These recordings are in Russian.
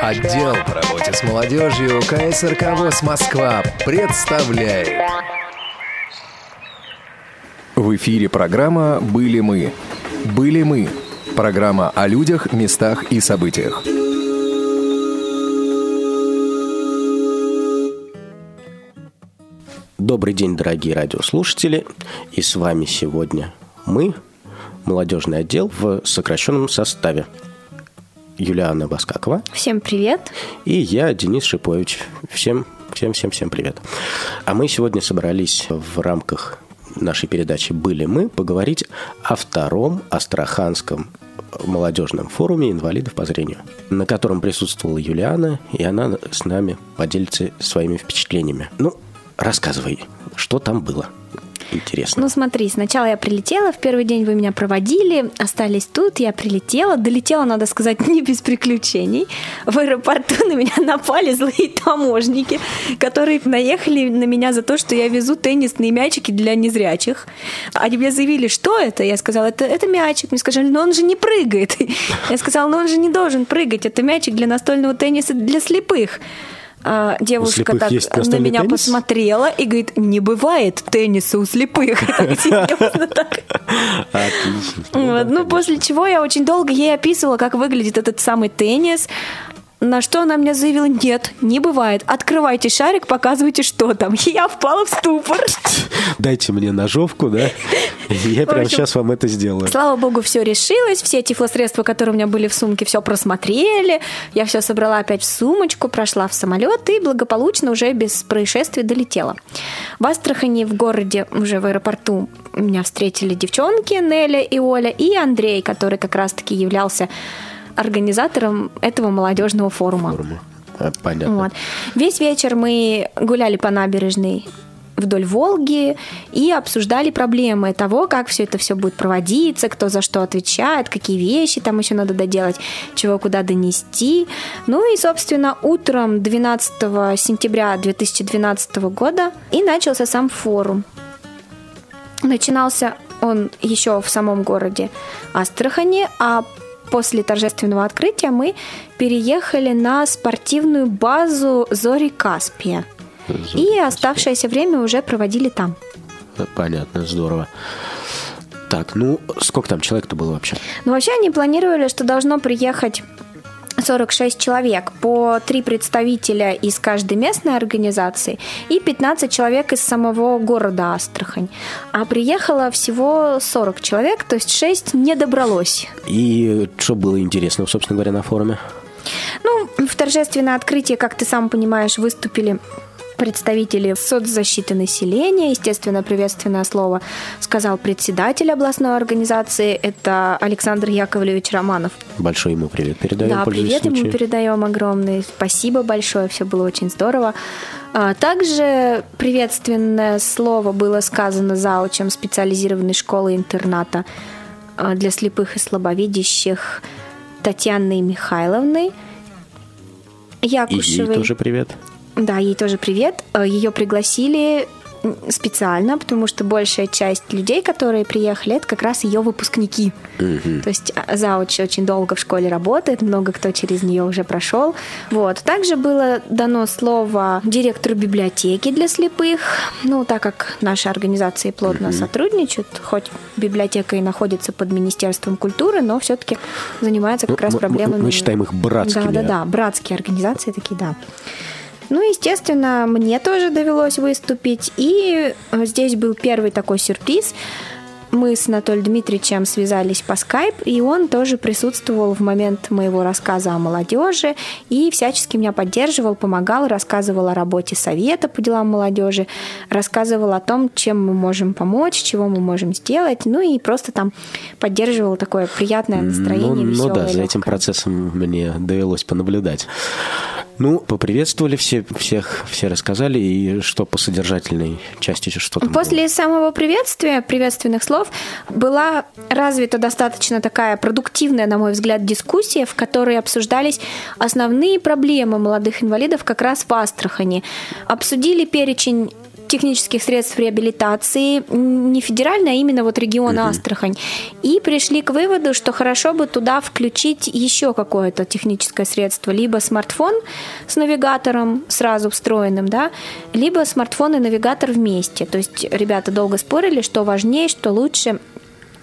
Отдел по работе с молодежью КСРК ВОЗ Москва представляет. В эфире программа «Были мы». «Были мы» – программа о людях, местах и событиях. Добрый день, дорогие радиослушатели. И с вами сегодня мы, молодежный отдел в сокращенном составе. Юлиана Баскакова. Всем привет. И я, Денис Шипович. Всем, всем, всем, всем привет. А мы сегодня собрались в рамках нашей передачи «Были мы» поговорить о втором Астраханском молодежном форуме инвалидов по зрению, на котором присутствовала Юлиана, и она с нами поделится своими впечатлениями. Ну, рассказывай, что там было интересно. Ну смотри, сначала я прилетела, в первый день вы меня проводили, остались тут, я прилетела, долетела, надо сказать, не без приключений. В аэропорту на меня напали злые таможники, которые наехали на меня за то, что я везу теннисные мячики для незрячих. Они мне заявили, что это? Я сказала, это, это мячик. Мне сказали, но он же не прыгает. Я сказала, но он же не должен прыгать, это мячик для настольного тенниса для слепых. А, девушка так на меня теннис? посмотрела и говорит, не бывает тенниса у слепых. Отлично. Ну, после чего я очень долго ей описывала, как выглядит этот самый теннис, на что она мне заявила, нет, не бывает. Открывайте шарик, показывайте, что там. Я впала в ступор. Дайте мне ножовку, да? Я прямо сейчас вам это сделаю. Слава богу, все решилось. Все тифлосредства, которые у меня были в сумке, все просмотрели. Я все собрала опять в сумочку, прошла в самолет и благополучно уже без происшествий долетела. В Астрахани, в городе, уже в аэропорту, меня встретили девчонки Неля и Оля, и Андрей, который как раз-таки являлся организатором этого молодежного форума. форума. А, понятно. Вот. Весь вечер мы гуляли по набережной вдоль Волги и обсуждали проблемы того, как все это все будет проводиться, кто за что отвечает, какие вещи там еще надо доделать, чего куда донести. Ну и, собственно, утром 12 сентября 2012 года и начался сам форум. Начинался он еще в самом городе Астрахани, а после торжественного открытия мы переехали на спортивную базу Зори Каспия. И оставшееся время уже проводили там. Понятно, здорово. Так, ну, сколько там человек-то было вообще? Ну, вообще они планировали, что должно приехать 46 человек, по три представителя из каждой местной организации и 15 человек из самого города Астрахань. А приехало всего 40 человек, то есть 6 не добралось. И что было интересно, собственно говоря, на форуме? Ну, в торжественное открытие, как ты сам понимаешь, выступили представители соцзащиты населения, естественно, приветственное слово сказал председатель областной организации, это Александр Яковлевич Романов. Большой ему привет передаем. Да, привет случае. ему передаем огромный. Спасибо большое, все было очень здорово. А, также приветственное слово было сказано заучем специализированной школы-интерната а, для слепых и слабовидящих Татьяной Михайловной. Якушевой. И ей тоже привет. Да, ей тоже привет. Э, Ее пригласили специально, потому что большая часть людей, которые приехали, это как раз ее выпускники. Угу. То есть а, зауч очень долго в школе работает, много кто через нее уже прошел. Вот. Также было дано слово директору библиотеки для слепых. Ну, так как наши организации плотно угу. сотрудничают, хоть библиотека и находится под Министерством культуры, но все-таки занимается как ну, раз проблемами. Мы, мы считаем их братскими. Да, да, да, братские организации такие, да. Ну, естественно, мне тоже довелось выступить. И э, здесь был первый такой сюрприз. Мы с Анатолием Дмитриевичем связались по скайп, и он тоже присутствовал в момент моего рассказа о молодежи и всячески меня поддерживал, помогал, рассказывал о работе совета по делам молодежи, рассказывал о том, чем мы можем помочь, чего мы можем сделать, ну и просто там поддерживал такое приятное настроение, ну, веселое. Ну да, за этим процессом мне довелось понаблюдать. Ну, поприветствовали все, всех, все рассказали, и что по содержательной части, что там После было? самого приветствия, приветственных слов, была развита достаточно такая продуктивная, на мой взгляд, дискуссия, в которой обсуждались основные проблемы молодых инвалидов как раз в Астрахани. Обсудили перечень технических средств реабилитации, не федеральная, а именно вот регион угу. Астрахань. И пришли к выводу, что хорошо бы туда включить еще какое-то техническое средство, либо смартфон с навигатором сразу встроенным, да, либо смартфон и навигатор вместе. То есть ребята долго спорили, что важнее, что лучше.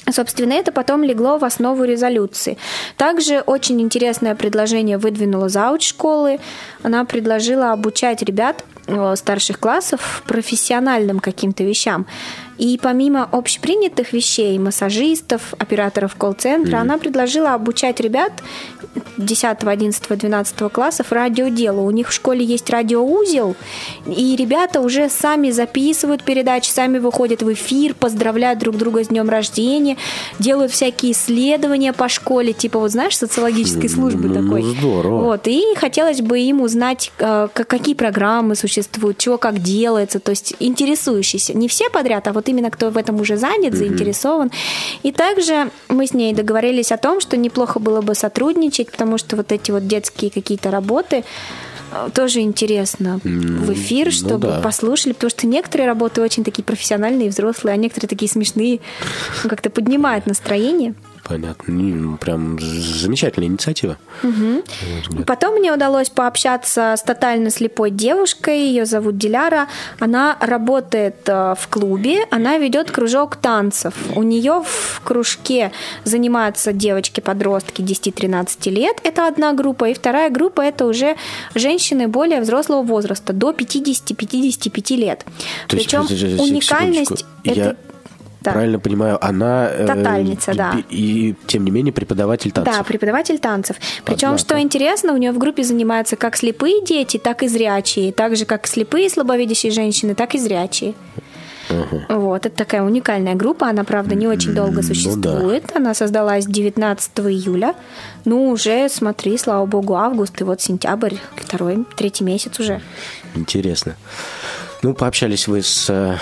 Собственно, это потом легло в основу резолюции. Также очень интересное предложение выдвинула зауч школы. Она предложила обучать ребят старших классов профессиональным каким-то вещам. И помимо общепринятых вещей, массажистов, операторов колл-центра, mm-hmm. она предложила обучать ребят 10, 11, 12 классов радиоделу. У них в школе есть радиоузел, и ребята уже сами записывают передачи, сами выходят в эфир, поздравляют друг друга с днем рождения, делают всякие исследования по школе, типа вот знаешь, социологической службы ну, такой. Здорово. Вот, и хотелось бы им узнать, э, какие программы существуют, чего как делается, то есть интересующиеся. Не все подряд, а вот именно кто в этом уже занят, заинтересован. И также мы с ней договорились о том, что неплохо было бы сотрудничать, потому что вот эти вот детские какие-то работы, э, тоже интересно в эфир, ну чтобы ну, да. послушали, потому что некоторые работы очень такие профессиональные, взрослые, а некоторые такие смешные, ну, как-то поднимают настроение. Понятно. Ну, прям замечательная инициатива. Угу. Потом мне удалось пообщаться с тотально слепой девушкой. Ее зовут Диляра. Она работает э, в клубе. Она ведет кружок танцев. У нее в кружке занимаются девочки-подростки 10-13 лет. Это одна группа. И вторая группа это уже женщины более взрослого возраста, до 50-55 лет. То Причем уникальность... Это... Да. Правильно понимаю, она... Э, Тотальница, э, да. И, тем не менее, преподаватель танцев. Да, преподаватель танцев. Причем, Однако. что интересно, у нее в группе занимаются как слепые дети, так и зрячие. Так же, как слепые слабовидящие женщины, так и зрячие. Угу. Вот, это такая уникальная группа. Она, правда, не очень долго существует. Ну, да. Она создалась 19 июля. Ну, уже, смотри, слава богу, август, и вот сентябрь, второй, третий месяц уже. Интересно. Ну, пообщались вы с э,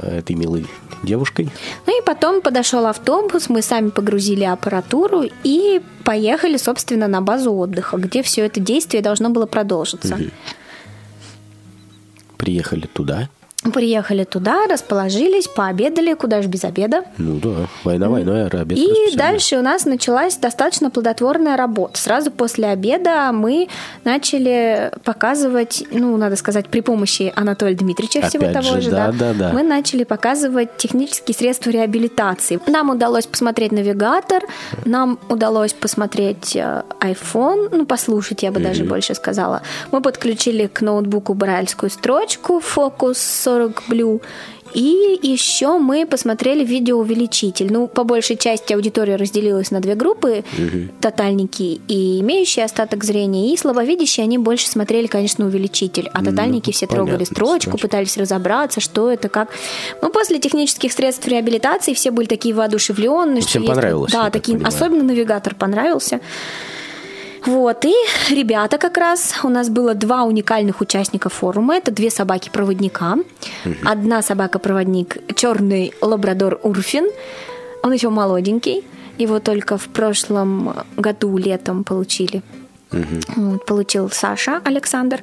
этой милой девушкой. Ну и потом подошел автобус, мы сами погрузили аппаратуру и поехали, собственно, на базу отдыха, где все это действие должно было продолжиться. Угу. Приехали туда, Приехали туда, расположились, пообедали, куда же без обеда. Ну да, война войной, а обед И дальше у нас началась достаточно плодотворная работа. Сразу после обеда мы начали показывать, ну, надо сказать, при помощи Анатолия Дмитриевича Опять всего того же, да, да, да, мы начали показывать технические средства реабилитации. Нам удалось посмотреть навигатор, нам удалось посмотреть э, iPhone, ну, послушать, я бы mm-hmm. даже больше сказала. Мы подключили к ноутбуку брайльскую строчку, фокус 40 Blue. И еще мы посмотрели видеоувеличитель. Ну, по большей части аудитория разделилась на две группы. Угу. Тотальники и имеющие остаток зрения, и слабовидящие, они больше смотрели, конечно, увеличитель. А тотальники ну, все понятно, трогали строчку, строчку, пытались разобраться, что это, как. Ну, после технических средств реабилитации все были такие воодушевленные. Всем понравилось. Да, такие, особенно навигатор понравился. Вот, и ребята как раз, у нас было два уникальных участника форума, это две собаки-проводника. Одна собака-проводник, черный лабрадор Урфин, он еще молоденький, его только в прошлом году летом получили. Угу. Получил Саша Александр.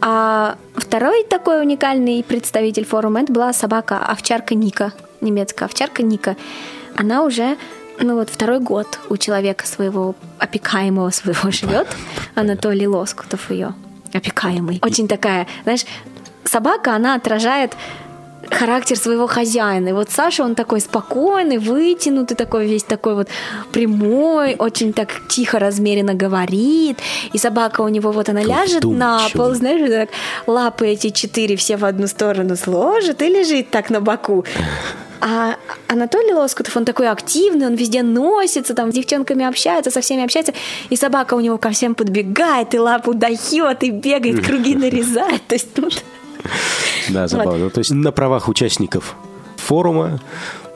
А второй такой уникальный представитель форума это была собака-овчарка Ника, немецкая овчарка Ника. Она уже ну вот второй год у человека своего опекаемого своего живет, Анатолий Лоскутов ее опекаемый. Очень такая, знаешь, собака, она отражает характер своего хозяина. И вот Саша, он такой спокойный, вытянутый, такой весь такой вот прямой, очень так тихо, размеренно говорит. И собака у него вот она ляжет на пол, знаешь, так лапы эти четыре все в одну сторону сложит и лежит так на боку. А Анатолий Лоскутов, он такой активный, он везде носится, там с девчонками общается, со всеми общается, и собака у него ко всем подбегает, и лапу дает, и бегает, круги нарезает. То есть, ну, да, забавно. Вот. То есть на правах участников форума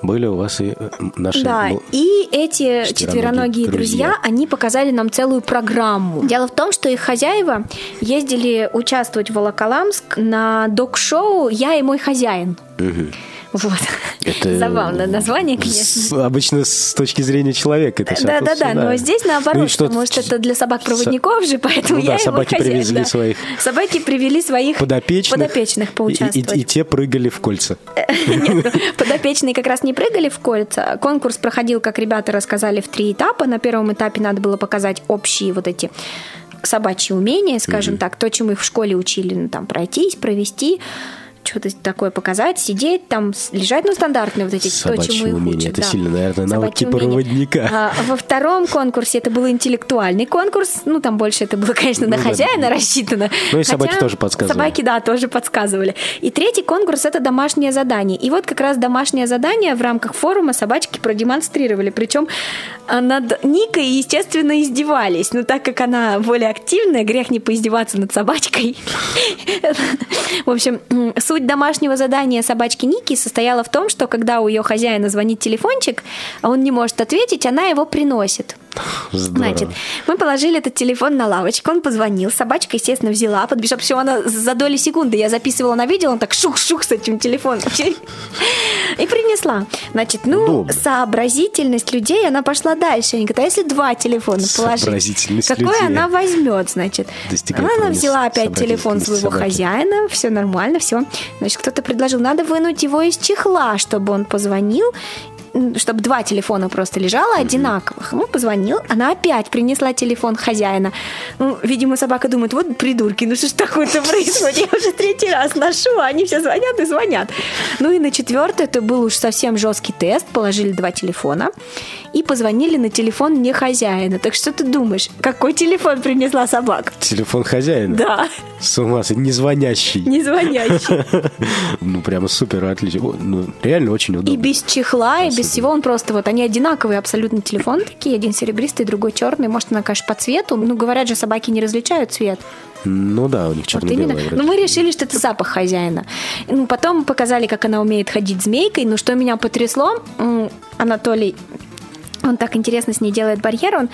были у вас и э, наши Да, ну, и эти четвероногие, четвероногие друзья, друзья, они показали нам целую программу. Дело в том, что их хозяева ездили участвовать в Волоколамск на док-шоу «Я и мой хозяин». Угу. Вот. Это Забавное название, конечно. С- обычно с точки зрения человека это Да, да, да, но здесь Ну наоборот, и что потому что это для собак-проводников же, поэтому Ну я да, его собаки хозяин, привезли да. своих Собаки привели своих подопечных, подопечных и, и- поучаствовать. и те прыгали в кольца. Подопечные как раз не прыгали в кольца. Конкурс проходил, как ребята рассказали, в три этапа. На первом этапе надо было показать общие вот эти собачьи умения, скажем так, то, чему их в школе учили, ну, там, пройтись, провести, что-то такое показать, сидеть, там, лежать, ну, стандартные вот эти, то, Собачьи чему их умения. учат. Это да. сильно, наверное, навыки Собачьи умения. проводника. А, во втором конкурсе это был интеллектуальный конкурс, ну, там больше это было, конечно, на Ну да. хозяина рассчитано. Ну и собаки Хотя тоже подсказывали. Собаки, да, тоже подсказывали. И третий конкурс это домашнее задание. И вот как раз домашнее задание в рамках форума собачки продемонстрировали. Причем а, над Никой, естественно, издевались. Но так как она более активная, грех не поиздеваться над собачкой. В общем, суть домашнего задания собачки Ники состояла в том, что когда у ее хозяина звонит телефончик, а он не может ответить, она его приносит. Здорово. Значит, мы положили этот телефон на лавочку, он позвонил, собачка, естественно, взяла, подбежала, все, она за доли секунды, я записывала на видео, он так шух-шух с этим телефоном и принесла. Значит, ну, Удобно. сообразительность людей, она пошла дальше. Они говорят, а если два телефона положить, какой людей. она возьмет, значит? Она уровня взяла опять телефон своего собаки. хозяина, все нормально, все. Значит, кто-то предложил, надо вынуть его из чехла, чтобы он позвонил, чтобы два телефона просто лежало одинаковых. Ну, позвонил, она опять принесла телефон хозяина. Ну, видимо, собака думает, вот придурки, ну что ж такое-то происходит? Я уже третий раз ношу, а они все звонят и звонят. Ну и на четвертый это был уж совсем жесткий тест. Положили два телефона и позвонили на телефон не хозяина. Так что ты думаешь, какой телефон принесла собака? Телефон хозяина. Да, С ума сойти, не звонящий. не звонящий. Ну, прямо супер, отлично. Ну, реально очень удобно. И без чехла, и без всего он просто вот они одинаковые абсолютно телефон такие, один серебристый, другой черный. Может, она, конечно, по цвету. Ну, говорят же, собаки не различают цвет. Ну да, у них Вот черно-белое вроде. Но мы решили, что это запах хозяина. Ну, потом показали, как она умеет ходить змейкой. Но что меня потрясло, Анатолий он так интересно с ней делает барьер, он,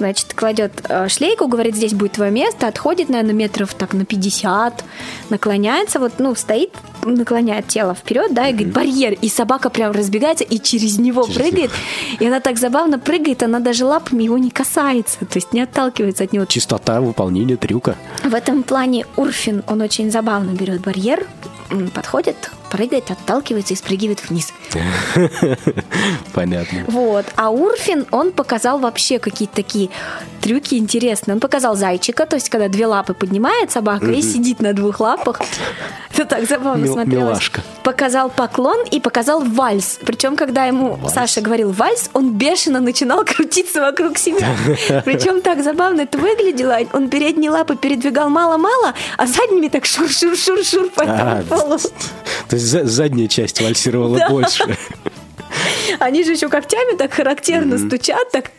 значит, кладет э, шлейку, говорит, здесь будет твое место, отходит, наверное, метров так на 50, наклоняется, вот, ну, стоит, наклоняет тело вперед, да, и говорит, барьер, и собака прям разбегается и через него Через прыгает, и она так забавно прыгает, она даже лапами его не касается, то есть не отталкивается от него. Чистота выполнения трюка. В этом плане Урфин, он очень забавно берет барьер, подходит, прыгает, отталкивается и спрыгивает вниз. Понятно. Вот. А Урфин, он показал вообще какие-то такие трюки интересные. Он показал зайчика, то есть когда две лапы поднимает собака и сидит на двух лапах. Это так забавно Мил- смотрелось. милашка. Показал поклон и показал вальс. Причем, когда ему Саша говорил вальс, он бешено начинал крутиться вокруг себя. Причем так забавно это выглядело. Он передние лапы передвигал мало-мало, а задними так шур-шур-шур-шур по А, этому полу. То есть за- задняя часть вальсировала больше. Они же еще когтями так характерно стучат, так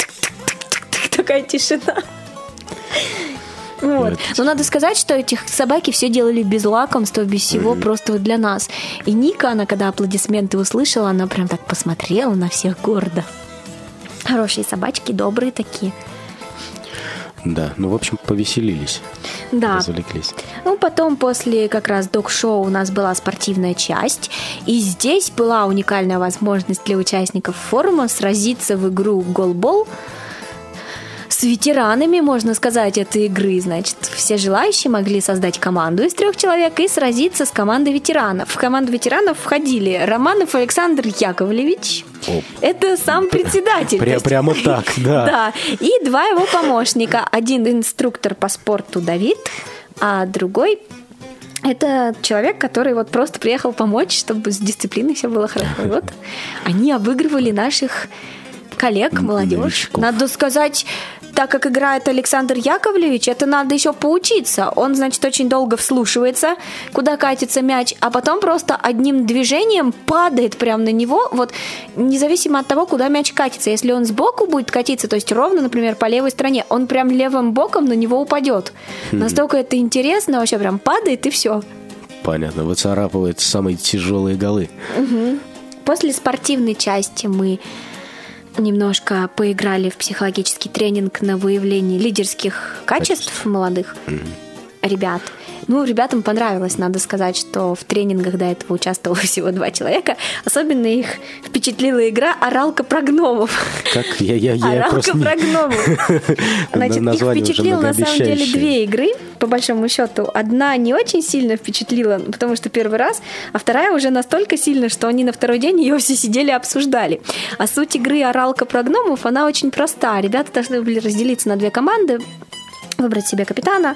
такая тишина. Вот. Но надо сказать, что эти собаки все делали без лакомства, без всего, просто вот для нас. И Ника, она когда аплодисменты услышала, она прям так посмотрела на всех гордо. Хорошие собачки, добрые такие. Да, ну, в общем, повеселились, Да. развлеклись. Ну, потом после как раз док-шоу у нас была спортивная часть, и здесь была уникальная возможность для участников форума сразиться в игру голбол с ветеранами, можно сказать, этой игры. Значит, все желающие могли создать команду из трех человек и сразиться с командой ветеранов. В команду ветеранов входили Романов Александр Яковлевич. Оп. Это сам председатель. Пря- есть- прямо так, да. Да. И два его помощника. Один инструктор по спорту Давид, а другой это человек, который вот просто приехал помочь, чтобы с дисциплиной все было хорошо. Вот они обыгрывали наших коллег, молодежь. новичков. Надо сказать, так как играет Александр Яковлевич, это надо еще поучиться. Он, значит, очень долго вслушивается, куда катится мяч, а потом просто одним движением падает прямо на него, вот независимо от того, куда мяч катится. Если он сбоку будет катиться, то есть ровно, например, по левой стороне, он прям левым боком на него упадет. Настолько это интересно, вообще прям падает и все. Понятно, выцарапывает самые тяжелые голы. После спортивной части мы немножко поиграли в психологический тренинг на выявление лидерских качеств молодых. Ребят. Ну, ребятам понравилось, надо сказать, что в тренингах до этого участвовало всего два человека. Особенно их впечатлила игра «Оралка про гномов». Как? Я, я, я «Оралка просто не- про гномов». Значит, их впечатлило на самом деле две игры, по большому счету. Одна не очень сильно впечатлила, потому что первый раз, а вторая уже настолько сильно, что они на второй день ее все сидели обсуждали. А суть игры «Оралка про гномов», она очень проста. Ребята должны были разделиться на две команды, выбрать себе капитана.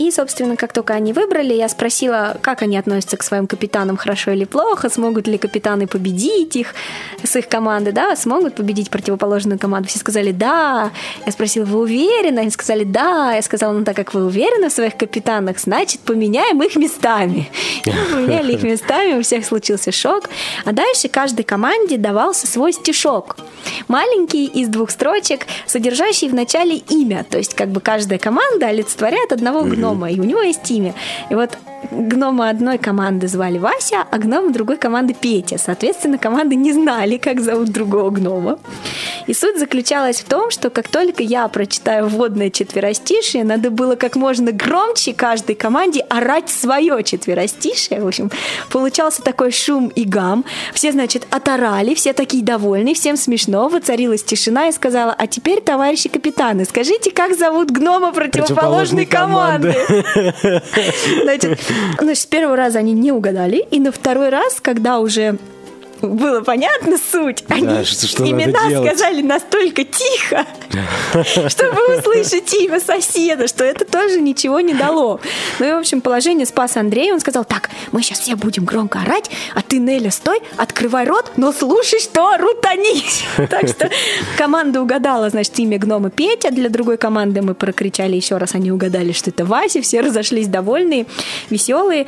И, собственно, как только они выбрали, я спросила, как они относятся к своим капитанам, хорошо или плохо, смогут ли капитаны победить их с их команды, да, смогут победить противоположную команду. Все сказали «да». Я спросила, вы уверены? Они сказали «да». Я сказала, ну так как вы уверены в своих капитанах, значит, поменяем их местами. Поменяли их местами, у всех случился шок. А дальше каждой команде давался свой стишок. Маленький, из двух строчек, содержащий в начале имя. То есть, как бы каждая команда олицетворяет одного гнома, и у него есть имя. И вот гнома одной команды звали Вася, а гнома другой команды Петя. Соответственно, команды не знали, как зовут другого гнома. И суть заключалась в том, что как только я прочитаю вводное четверостишие, надо было как можно громче каждой команде орать свое четверостишие. В общем, получался такой шум и гам. Все, значит, оторали, все такие довольны, всем смешно, воцарилась тишина и сказала, а теперь, товарищи капитаны, скажите, как зовут гнома противоположной Противоположной команды? команды. Значит, значит, с первого раза они не угадали, и на второй раз, когда уже было понятно суть, они что- что имена сказали настолько тихо, чтобы услышать имя соседа, что это тоже ничего не дало. Ну и, в общем, положение спас Андрей. Он сказал, так, мы сейчас все будем громко орать, а ты, Неля, стой, открывай рот, но слушай, что орут они. Так что команда угадала, значит, имя гнома Петя. Для другой команды мы прокричали еще раз, они угадали, что это Вася. Все разошлись довольные, веселые.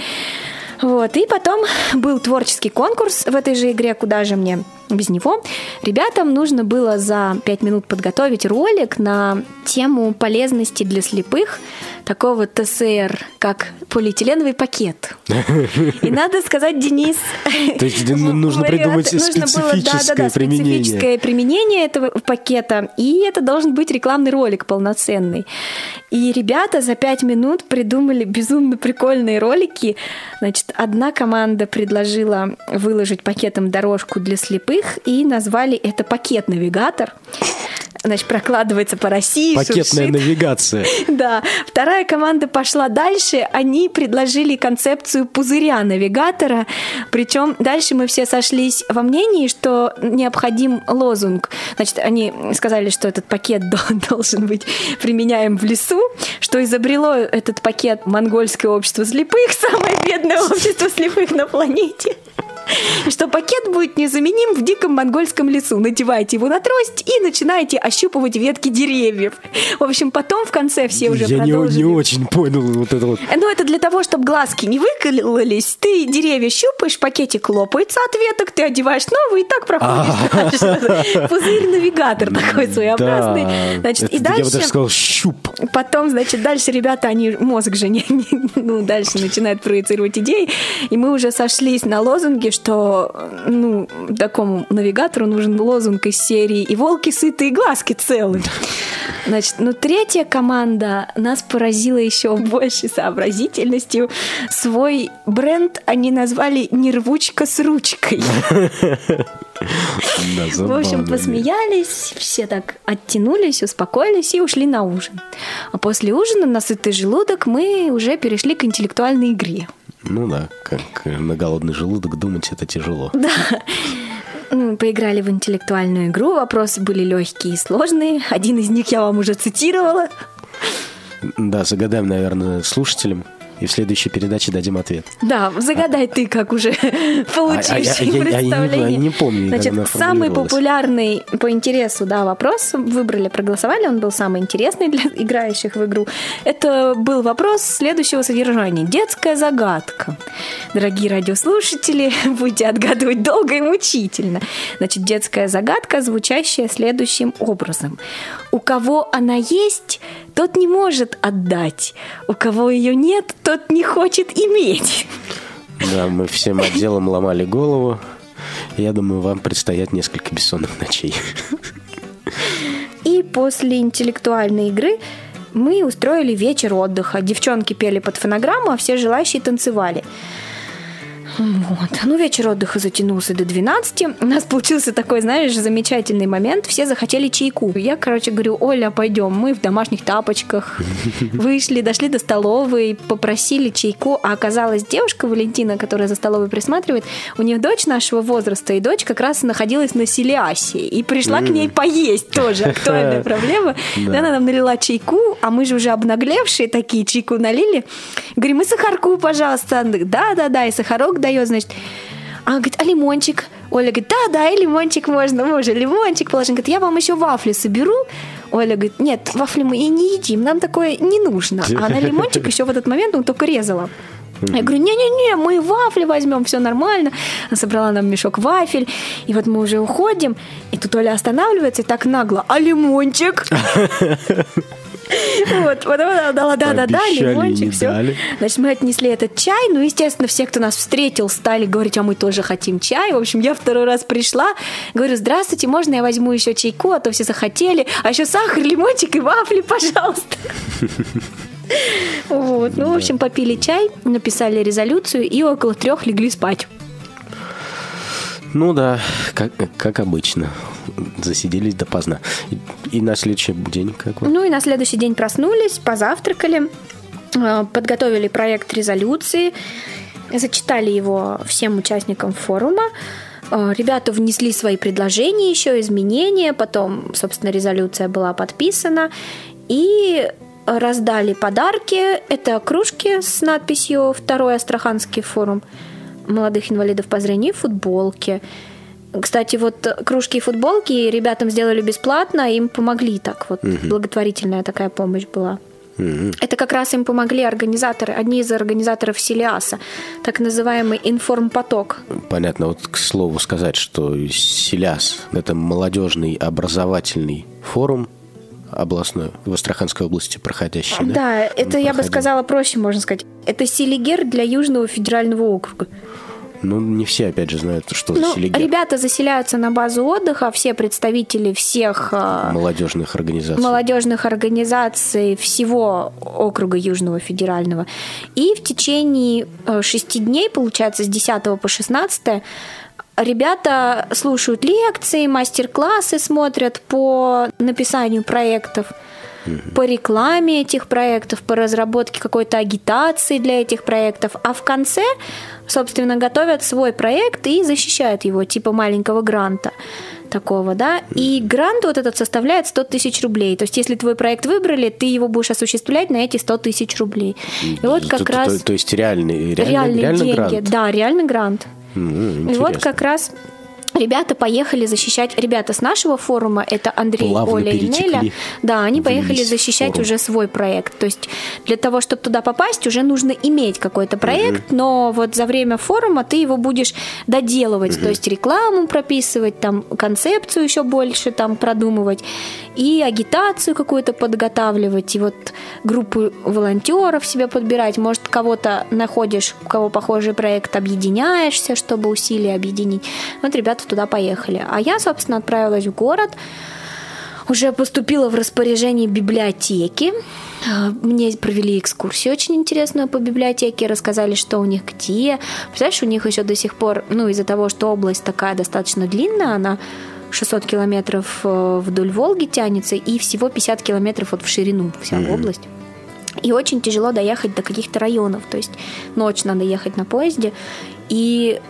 Вот. И потом был творческий конкурс в этой же игре «Куда же мне без него?». Ребятам нужно было за пять минут подготовить ролик на тему полезности для слепых такого ТСР, как полиэтиленовый пакет. И надо сказать, Денис... То есть ну, нужно придумать специфическое применение. специфическое применение этого пакета, и это должен быть рекламный ролик полноценный. И ребята за пять минут придумали безумно прикольные ролики. Значит, одна команда предложила выложить пакетом дорожку для слепых и назвали это пакет-навигатор. Значит, прокладывается по России. Пакетная шуршит. навигация. Да. Вторая команда пошла дальше. Они предложили концепцию пузыря-навигатора. Причем дальше мы все сошлись во мнении, что необходим лозунг. Значит, они сказали, что этот пакет дол- должен быть применяем в лесу, что изобрело этот пакет монгольское общество слепых, самое бедное общество слепых на планете. И что пакет будет незаменим в диком монгольском лесу. Надевайте его на трость и начинаете ощупывать ветки деревьев. В общем, потом в конце все уже Я не, продолжили. не очень понял вот это вот. Ну, это для того, чтобы глазки не выкололись. Ты деревья щупаешь, пакетик лопается от веток, ты одеваешь новый и так проходишь дальше. Пузырь-навигатор такой своеобразный. Значит, и Я бы даже дальше... сказал щуп. Потом, значит, дальше ребята, они мозг же не- ну, дальше начинают проецировать идеи, и мы уже сошлись на лозунге, что ну, такому навигатору нужен лозунг из серии «И волки сытые, и глазки целы». Значит, ну, третья команда нас поразила еще большей сообразительностью. Свой бренд они назвали «Нервучка с ручкой». Да, В общем, посмеялись, все так оттянулись, успокоились и ушли на ужин. А после ужина на сытый желудок мы уже перешли к интеллектуальной игре. Ну да, как э, на голодный желудок думать это тяжело. Ну, Поиграли в интеллектуальную игру, вопросы были легкие и сложные. Один из них я вам уже цитировала. Да, загадаем, наверное, слушателям. И в следующей передаче дадим ответ. Да, загадай ты, как уже получивший а я- я- я не- представление. не помню, Значит, самый популярный по интересу да, вопрос выбрали, проголосовали, он был самый интересный для играющих в игру. Это был вопрос следующего содержания. Детская загадка. Дорогие радиослушатели, будете отгадывать долго и мучительно. Значит, детская загадка, звучащая следующим образом. У кого она есть, тот не может отдать. У кого ее нет, тот не хочет иметь. Да, мы всем отделом ломали голову. Я думаю, вам предстоят несколько бессонных ночей. И после интеллектуальной игры мы устроили вечер отдыха. Девчонки пели под фонограмму, а все желающие танцевали. Вот. Ну, вечер отдыха затянулся до 12. У нас получился такой, знаешь, замечательный момент. Все захотели чайку. Я, короче, говорю, Оля, пойдем. Мы в домашних тапочках вышли, дошли до столовой, попросили чайку. А оказалась девушка Валентина, которая за столовой присматривает, у нее дочь нашего возраста, и дочь как раз находилась на Селиасе. И пришла к ней поесть тоже. Актуальная проблема. Она нам налила чайку, а мы же уже обнаглевшие такие чайку налили. Говорим, и сахарку, пожалуйста. Да-да-да, и сахарок дает, значит. Она говорит, а лимончик? Оля говорит, да, да, и лимончик можно, мы уже лимончик положим. Говорит, я вам еще вафли соберу. Оля говорит, нет, вафли мы и не едим, нам такое не нужно. А на лимончик еще в этот момент он только резала. Я говорю, не-не-не, мы вафли возьмем, все нормально. Она собрала нам мешок вафель, и вот мы уже уходим, и тут Оля останавливается и так нагло, а лимончик? Вот, потом она дала, да-да-да, лимончик, все. Значит, мы отнесли этот чай, ну, естественно, все, кто нас встретил, стали говорить, а мы тоже хотим чай. В общем, я второй раз пришла, говорю, здравствуйте, можно я возьму еще чайку, а то все захотели, а еще сахар, лимончик и вафли, пожалуйста. Вот, ну, в общем, попили чай, написали резолюцию и около трех легли спать. Ну да, как, как обычно. Засиделись допоздна. И, и на следующий день как вы? Ну и на следующий день проснулись, позавтракали, э, подготовили проект резолюции, зачитали его всем участникам форума. Э, ребята внесли свои предложения, еще изменения, потом, собственно, резолюция была подписана, и раздали подарки. Это кружки с надписью «Второй Астраханский форум», молодых инвалидов по зрению, футболки. Кстати, вот кружки и футболки ребятам сделали бесплатно, им помогли так вот. Угу. Благотворительная такая помощь была. Угу. Это как раз им помогли организаторы, одни из организаторов Силиаса, так называемый информпоток. Понятно, вот к слову сказать, что Силиас – это молодежный образовательный форум, областной, в Астраханской области проходящий. Да, да это я бы сказала проще, можно сказать. Это Селигер для Южного федерального округа. Ну, не все, опять же, знают, что ну, за Селигер. Ребята заселяются на базу отдыха, все представители всех... А, молодежных организаций. Молодежных организаций всего округа Южного федерального. И в течение э, шести дней, получается, с 10 по 16 ребята слушают лекции, мастер-классы смотрят по написанию проектов по рекламе этих проектов, по разработке какой-то агитации для этих проектов, а в конце, собственно, готовят свой проект и защищают его, типа маленького гранта такого, да, и грант вот этот составляет 100 тысяч рублей. То есть, если твой проект выбрали, ты его будешь осуществлять на эти 100 тысяч рублей. И вот как то, раз... То, то есть, реальный, реальный, реальный реальный деньги. Грант. Да, реальный грант. Mm, и вот как раз Ребята поехали защищать, ребята с нашего форума, это Андрей, Плавно Оля и Неля, да, они поехали защищать форум. уже свой проект. То есть для того, чтобы туда попасть, уже нужно иметь какой-то проект, угу. но вот за время форума ты его будешь доделывать, угу. то есть рекламу прописывать, там концепцию еще больше там продумывать и агитацию какую-то подготавливать, и вот группу волонтеров себе подбирать, может кого-то находишь, у кого похожий проект, объединяешься, чтобы усилия объединить. Вот ребята ребята туда поехали. А я, собственно, отправилась в город, уже поступила в распоряжение библиотеки. Мне провели экскурсию очень интересную по библиотеке, рассказали, что у них где. Представляешь, у них еще до сих пор, ну, из-за того, что область такая достаточно длинная, она 600 километров э, вдоль Волги тянется и всего 50 километров вот в ширину вся mm-hmm. область. И очень тяжело доехать до каких-то районов. То есть ночь надо ехать на поезде. И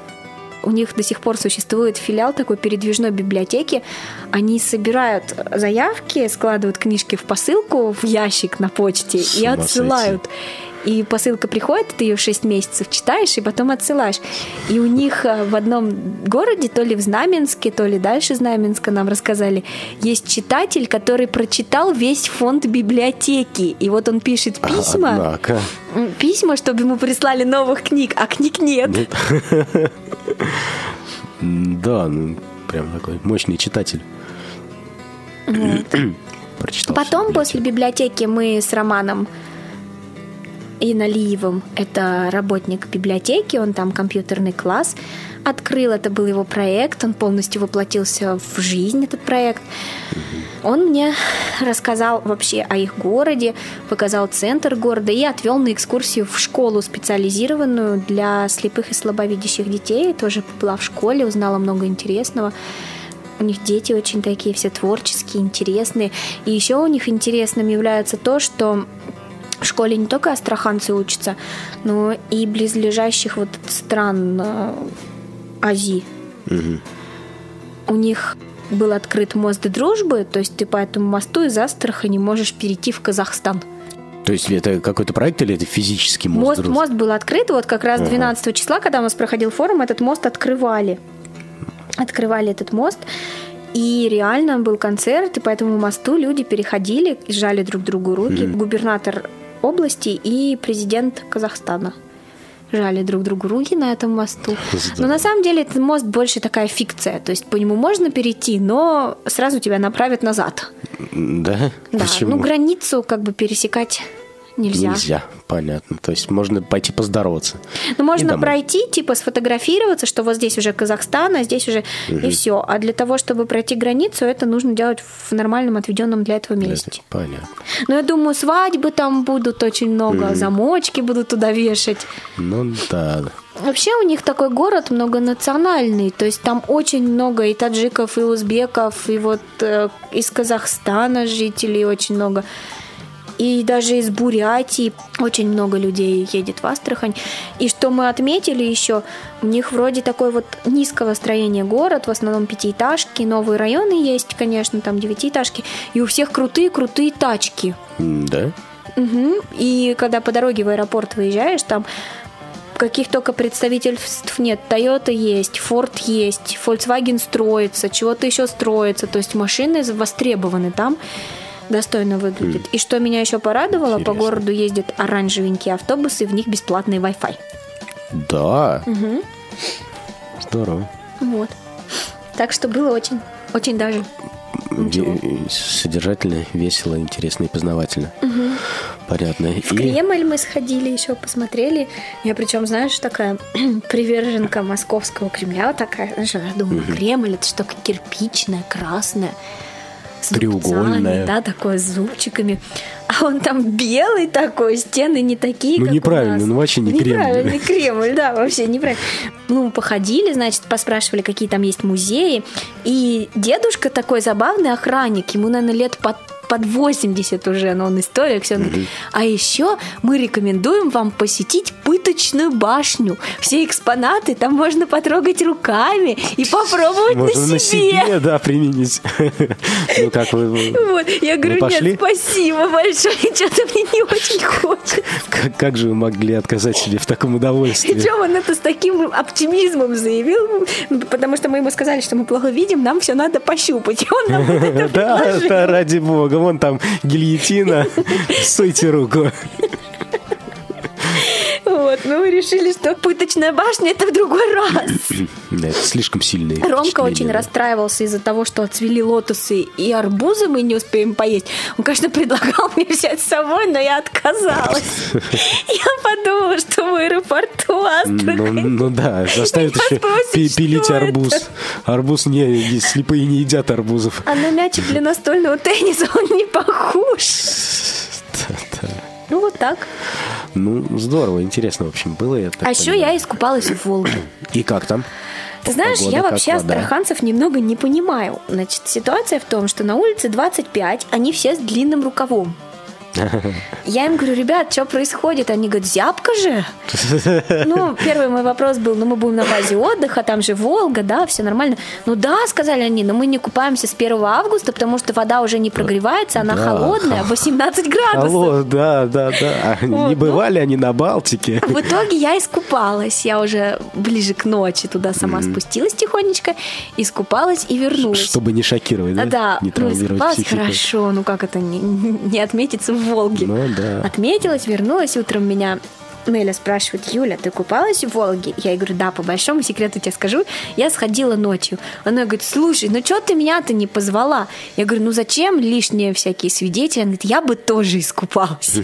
у них до сих пор существует филиал такой передвижной библиотеки. Они собирают заявки, складывают книжки в посылку, в ящик на почте и отсылают. Сойти. И посылка приходит, ты ее 6 месяцев читаешь и потом отсылаешь. И у них э, в одном городе, то ли в Знаменске, то ли дальше Знаменска нам рассказали, есть читатель, который прочитал весь фонд библиотеки. И вот он пишет письма. Однако. Письма, чтобы ему прислали новых книг, а книг нет. Да, ну, прям такой мощный читатель. Прочитал Потом, после библиотеки, мы с Романом и Налиевым, это работник библиотеки, он там компьютерный класс, открыл. Это был его проект, он полностью воплотился в жизнь, этот проект. Он мне рассказал вообще о их городе, показал центр города и отвел на экскурсию в школу специализированную для слепых и слабовидящих детей. Тоже была в школе, узнала много интересного. У них дети очень такие все творческие, интересные. И еще у них интересным является то, что в школе не только астраханцы учатся, но и близлежащих вот стран э, Азии. Мгм. У них был открыт мост дружбы, то есть ты по этому мосту из Астрахани можешь перейти в Казахстан. То есть это какой-то проект или это физический мост? Мост, дружбы? мост был открыт, вот как раз 12 числа, когда у нас проходил форум, этот мост открывали. Открывали этот мост. И реально был концерт, и по этому мосту люди переходили сжали друг другу руки. Губернатор области и президент Казахстана жали друг другу руки на этом мосту. Здорово. Но на самом деле этот мост больше такая фикция. То есть по нему можно перейти, но сразу тебя направят назад. Да? Да, Почему? ну границу как бы пересекать нельзя. Нельзя, понятно. То есть можно пойти поздороваться. Ну, можно пройти, типа сфотографироваться, что вот здесь уже Казахстан, а здесь уже и все. А для того, чтобы пройти границу, это нужно делать в нормальном отведенном для этого месте. Понятно. Но я думаю, свадьбы там будут очень много, замочки будут туда вешать. Ну да. Вообще у них такой город многонациональный, то есть там очень много и таджиков, и узбеков, и вот э, из Казахстана жителей очень много. И даже из Бурятии очень много людей едет в Астрахань. И что мы отметили еще, у них вроде такой вот низкого строения город, в основном пятиэтажки, новые районы есть, конечно, там девятиэтажки, и у всех крутые-крутые тачки. Да? Мгм. И когда по дороге в аэропорт выезжаешь, там каких только представительств нет. Toyota есть, Ford есть, Volkswagen строится, чего-то еще строится. То есть машины востребованы там, достойно выглядит. И что меня еще порадовало, по Интересно. городу ездят оранжевенькие автобусы, в них бесплатный Wi-Fi. Да. Здорово. Вот. Так что было очень, очень даже Ничего. Содержательно, весело, интересно и познавательно. Понятно. В И Кремль мы сходили, еще посмотрели. Я причем, знаешь, такая приверженка московского Кремля такая. Знаешь, я думаю, Кремль это что-то кирпичное, красное. Треугольное. Да, такое с зубчиками. А он там белый такой, стены не такие, Ну, как неправильно, ну, вообще не Кремль. Неправильный Кремль, да, вообще неправильно. Ну, походили, значит, поспрашивали, какие там есть музеи. И дедушка такой забавный охранник, ему, наверное, лет под под 80 уже, но он историк, все. Говорит, а еще мы рекомендуем вам посетить пыточную башню. Все экспонаты там можно потрогать руками и попробовать можно на себе. да, применить. Ну, как вы... Вот, я говорю, нет, спасибо большое, что-то мне не очень хочется. Как, как же вы могли отказать себе в таком удовольствии? Причем он это с таким оптимизмом заявил, потому что мы ему сказали, что мы плохо видим, нам все надо пощупать. И он нам это Да, да, ради бога, вон там гильотина, сойте руку. Вот, ну мы решили, что пыточная башня это в другой раз. Да, Это слишком сильные Ромка очень да. расстраивался из-за того, что отцвели лотосы и арбузы мы не успеем поесть. Он, конечно, предлагал мне взять с собой, но я отказалась. Я подумала, что в аэропорту Ну, Астрахань. ну да, заставят Меня еще пилить арбуз. Арбуз не, не- слепые не едят арбузов. А на мячик для настольного тенниса он не похож. Да-да. Ну вот так. Ну, здорово, интересно, в общем, было. Так А еще понимаю. я искупалась в Волге. И как там? Ты знаешь, Погода я вообще вода. астраханцев немного не понимаю. Значит, ситуация в том, что на улице 25, они все с длинным рукавом. Я им говорю, ребят, что происходит? Они говорят, зябка же. Ну, первый мой вопрос был, ну мы будем на базе отдыха, там же Волга, да, все нормально. Ну да, сказали они, но мы не купаемся с 1 августа, потому что вода уже не прогревается, она Да, холодная, 18 градусов. Алло, да, да, да. Вот, не ну. бывали они на Балтике? В итоге я искупалась. Я уже ближе к ночи туда сама спустилась тихонечко, искупалась и вернулась. Чтобы не шокировать, да? Да, Не ну, искупалась психику. хорошо, ну как это не, не отметиться в Волге? Ну да. Отметилась, вернулась, утром меня Неля спрашивает, Юля, ты купалась в Волге? Я ей говорю, да, по большому секрету тебе скажу, я сходила ночью. Она говорит, слушай, ну что ты меня-то не позвала? Я говорю, ну зачем лишние всякие свидетели? Она говорит, я бы тоже искупалась.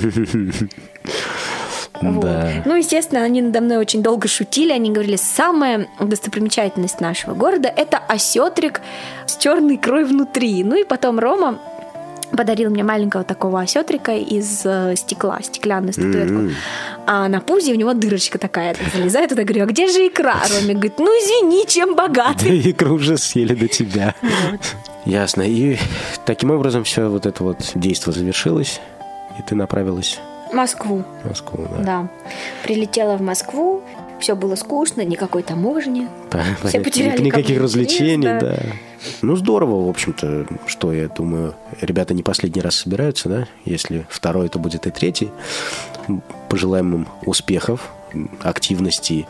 Вот. Да. Ну, естественно, они надо мной очень долго шутили. Они говорили, самая достопримечательность нашего города – это осетрик с черной икрой внутри. Ну и потом Рома подарил мне маленького такого осетрика из э, стекла, стеклянную статуэтку. М. А на пузе у него дырочка такая. Залезает туда, говорю, а где же икра? Роме говорит, ну извини, чем Да богатый. икру уже съели до тебя. Ясно. И таким образом все вот это вот действо завершилось, и ты направилась Москву. в Москву. Да. Да. Прилетела в Москву, все было скучно, никакой таможни. Понятно. Все потеряли Никаких развлечений, да. Ну, здорово, в общем-то, что я думаю, ребята не последний раз собираются, да? Если второй, то будет и третий. Пожелаем им успехов, активности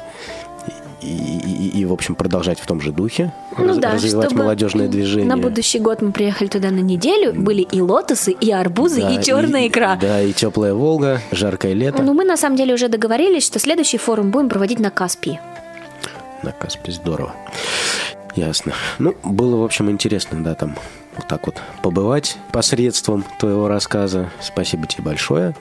и, и- и, в общем, продолжать в том же духе, раз- Ну да, развивать молодежное движение. На будущий год мы приехали туда на неделю, были и лотосы, и арбузы, Да, и черная икра. Да, и теплая Волга, жаркое лето. Ну, мы на самом деле уже договорились, что следующий форум будем проводить на Каспии. На Каспе здорово. Ясно. Ну, было, в общем, интересно, да, там вот так вот побывать посредством твоего рассказа. Спасибо тебе большое.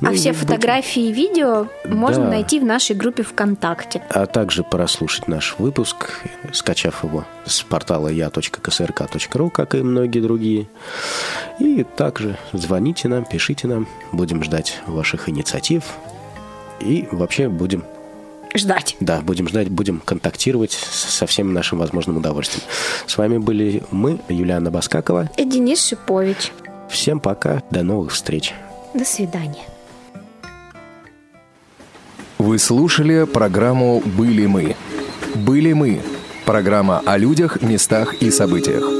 Ну, а все фотографии и видео можно Да. найти в нашей группе ВКонтакте. А также прослушать наш выпуск, скачав его с портала я.ксрк.ру, как и многие другие. И также звоните нам, пишите нам, будем ждать ваших инициатив. И вообще будем Ждать. Да, будем ждать, будем контактировать со всем нашим возможным удовольствием. С вами были мы, Юлиана Баскакова. И Денис Шипович. Всем пока, до новых встреч. До свидания. Вы слушали программу «Были мы». «Были мы» – программа о людях, местах и событиях.